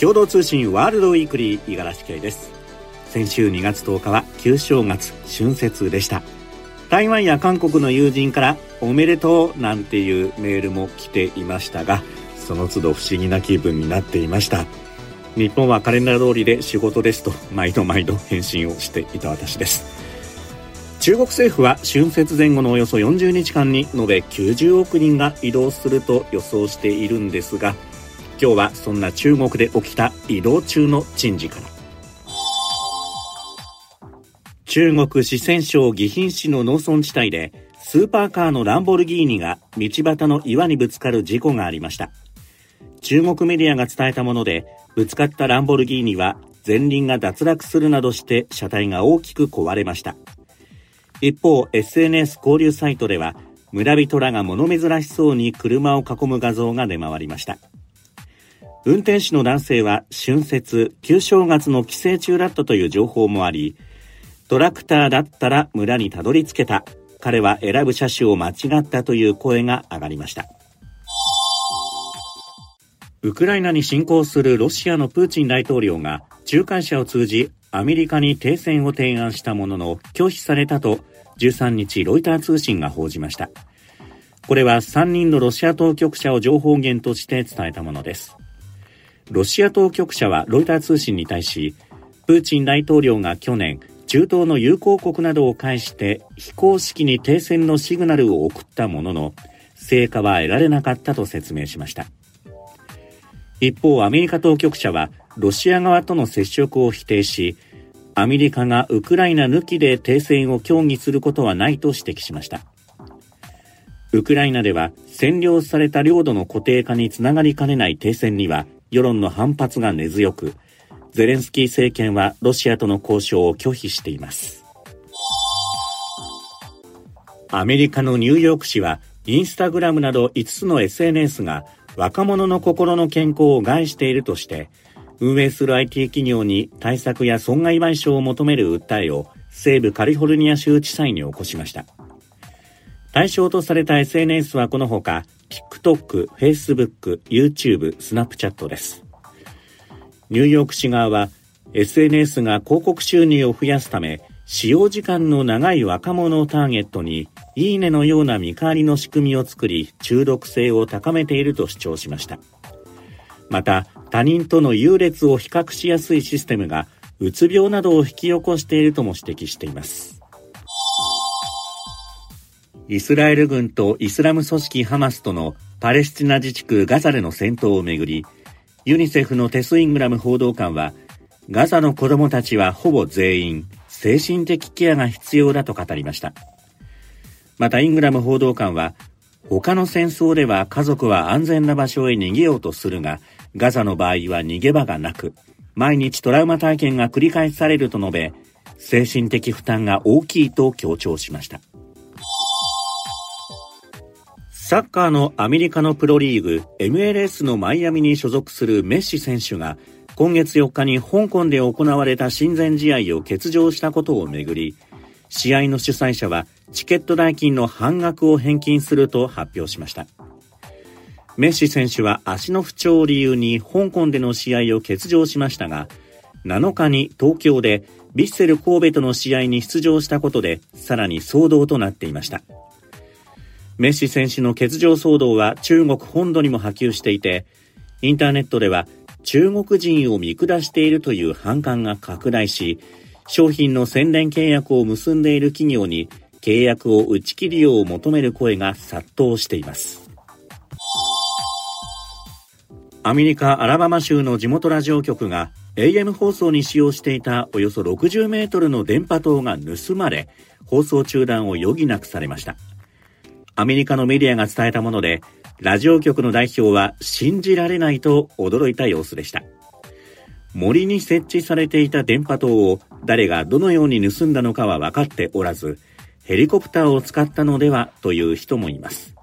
共同通信ワールドウィークリー五十嵐圭です。先週2月10日は旧正月春節でした。台湾や韓国の友人からおめでとうなんていうメールも来ていましたがその都度不思議な気分になっていました。日本はカレンダー通りで仕事ですと毎度毎度返信をしていた私です。中国政府は春節前後のおよそ40日間に延べ90億人が移動すると予想しているんですが今日はそんな中国で起きた移動中の珍事から。中国四川省宜賓市の農村地帯でスーパーカーのランボルギーニが道端の岩にぶつかる事故がありました。中国メディアが伝えたものでぶつかったランボルギーニは前輪が脱落するなどして車体が大きく壊れました。一方 SNS 交流サイトでは村人らが物珍しそうに車を囲む画像が出回りました。運転手の男性は春節、旧正月の帰省中だったという情報もあり、トラクターだったら村にたどり着けた。彼は選ぶ車種を間違ったという声が上がりました。ウクライナに侵攻するロシアのプーチン大統領が仲介者を通じアメリカに停戦を提案したものの拒否されたと13日ロイター通信が報じました。これは3人のロシア当局者を情報源として伝えたものです。ロシア当局者はロイター通信に対し、プーチン大統領が去年、中東の友好国などを介して非公式に停戦のシグナルを送ったものの、成果は得られなかったと説明しました。一方、アメリカ当局者はロシア側との接触を否定し、アメリカがウクライナ抜きで停戦を協議することはないと指摘しました。ウクライナでは占領された領土の固定化につながりかねない停戦には世論の反発が根強く、ゼレンスキー政権はロシアとの交渉を拒否しています。アメリカのニューヨーク市は、インスタグラムなど5つの SNS が若者の心の健康を害しているとして、運営する IT 企業に対策や損害賠償を求める訴えを西部カリフォルニア州地裁に起こしました。対象とされた SNS はこのほか、TikTok、Facebook、YouTube、Snapchat です。ニューヨーク市側は SNS が広告収入を増やすため使用時間の長い若者をターゲットにいいねのような見返りの仕組みを作り中毒性を高めていると主張しました。また他人との優劣を比較しやすいシステムがうつ病などを引き起こしているとも指摘しています。イスラエル軍とイスラム組織ハマスとのパレスチナ自治区ガザでの戦闘をめぐり、ユニセフのテス・イングラム報道官は、ガザの子供たちはほぼ全員、精神的ケアが必要だと語りました。またイングラム報道官は、他の戦争では家族は安全な場所へ逃げようとするが、ガザの場合は逃げ場がなく、毎日トラウマ体験が繰り返されると述べ、精神的負担が大きいと強調しました。サッカーのアメリカのプロリーグ MLS のマイアミに所属するメッシ選手が今月4日に香港で行われた親善試合を欠場したことをめぐり試合の主催者はチケット代金の半額を返金すると発表しました。メッシ選手は足の不調を理由に香港での試合を欠場しましたが7日に東京でヴィッセル神戸との試合に出場したことでさらに騒動となっていました。メッシ選手の欠場騒動は中国本土にも波及していて、インターネットでは中国人を見下しているという反感が拡大し、商品の宣伝契約を結んでいる企業に契約を打ち切るよう求める声が殺到しています。アメリカ・アラバマ州の地元ラジオ局が AM 放送に使用していたおよそ60メートルの電波塔が盗まれ、放送中断を余儀なくされました。アメリカのメディアが伝えたもので、ラジオ局の代表は信じられないと驚いた様子でした。森に設置されていた電波塔を誰がどのように盗んだのかは分かっておらず、ヘリコプターを使ったのではという人もいます。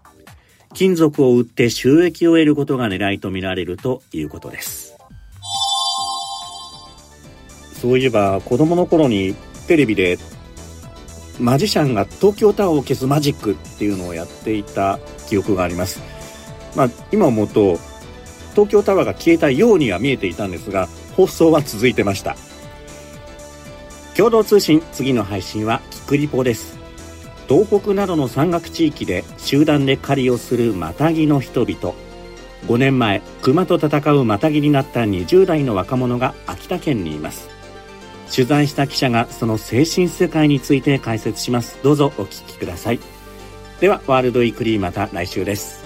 金属を売って収益を得ることが狙いとみられるということです。そういえば子供の頃にテレビでマジシャンが東京タワーを消すマジックっていうのをやっていた記憶があります。まあ、今思うと、東京タワーが消えたようには見えていたんですが放送は続いてました。共同通信次の配信はキクリポです。東北などの山岳地域で集団で狩りをするマタギの人々。5年前熊と戦うマタギになった20代の若者が秋田県にいます。取材した記者がその精神世界について解説します。どうぞお聞きください。ではワールドウィークリーまた来週です。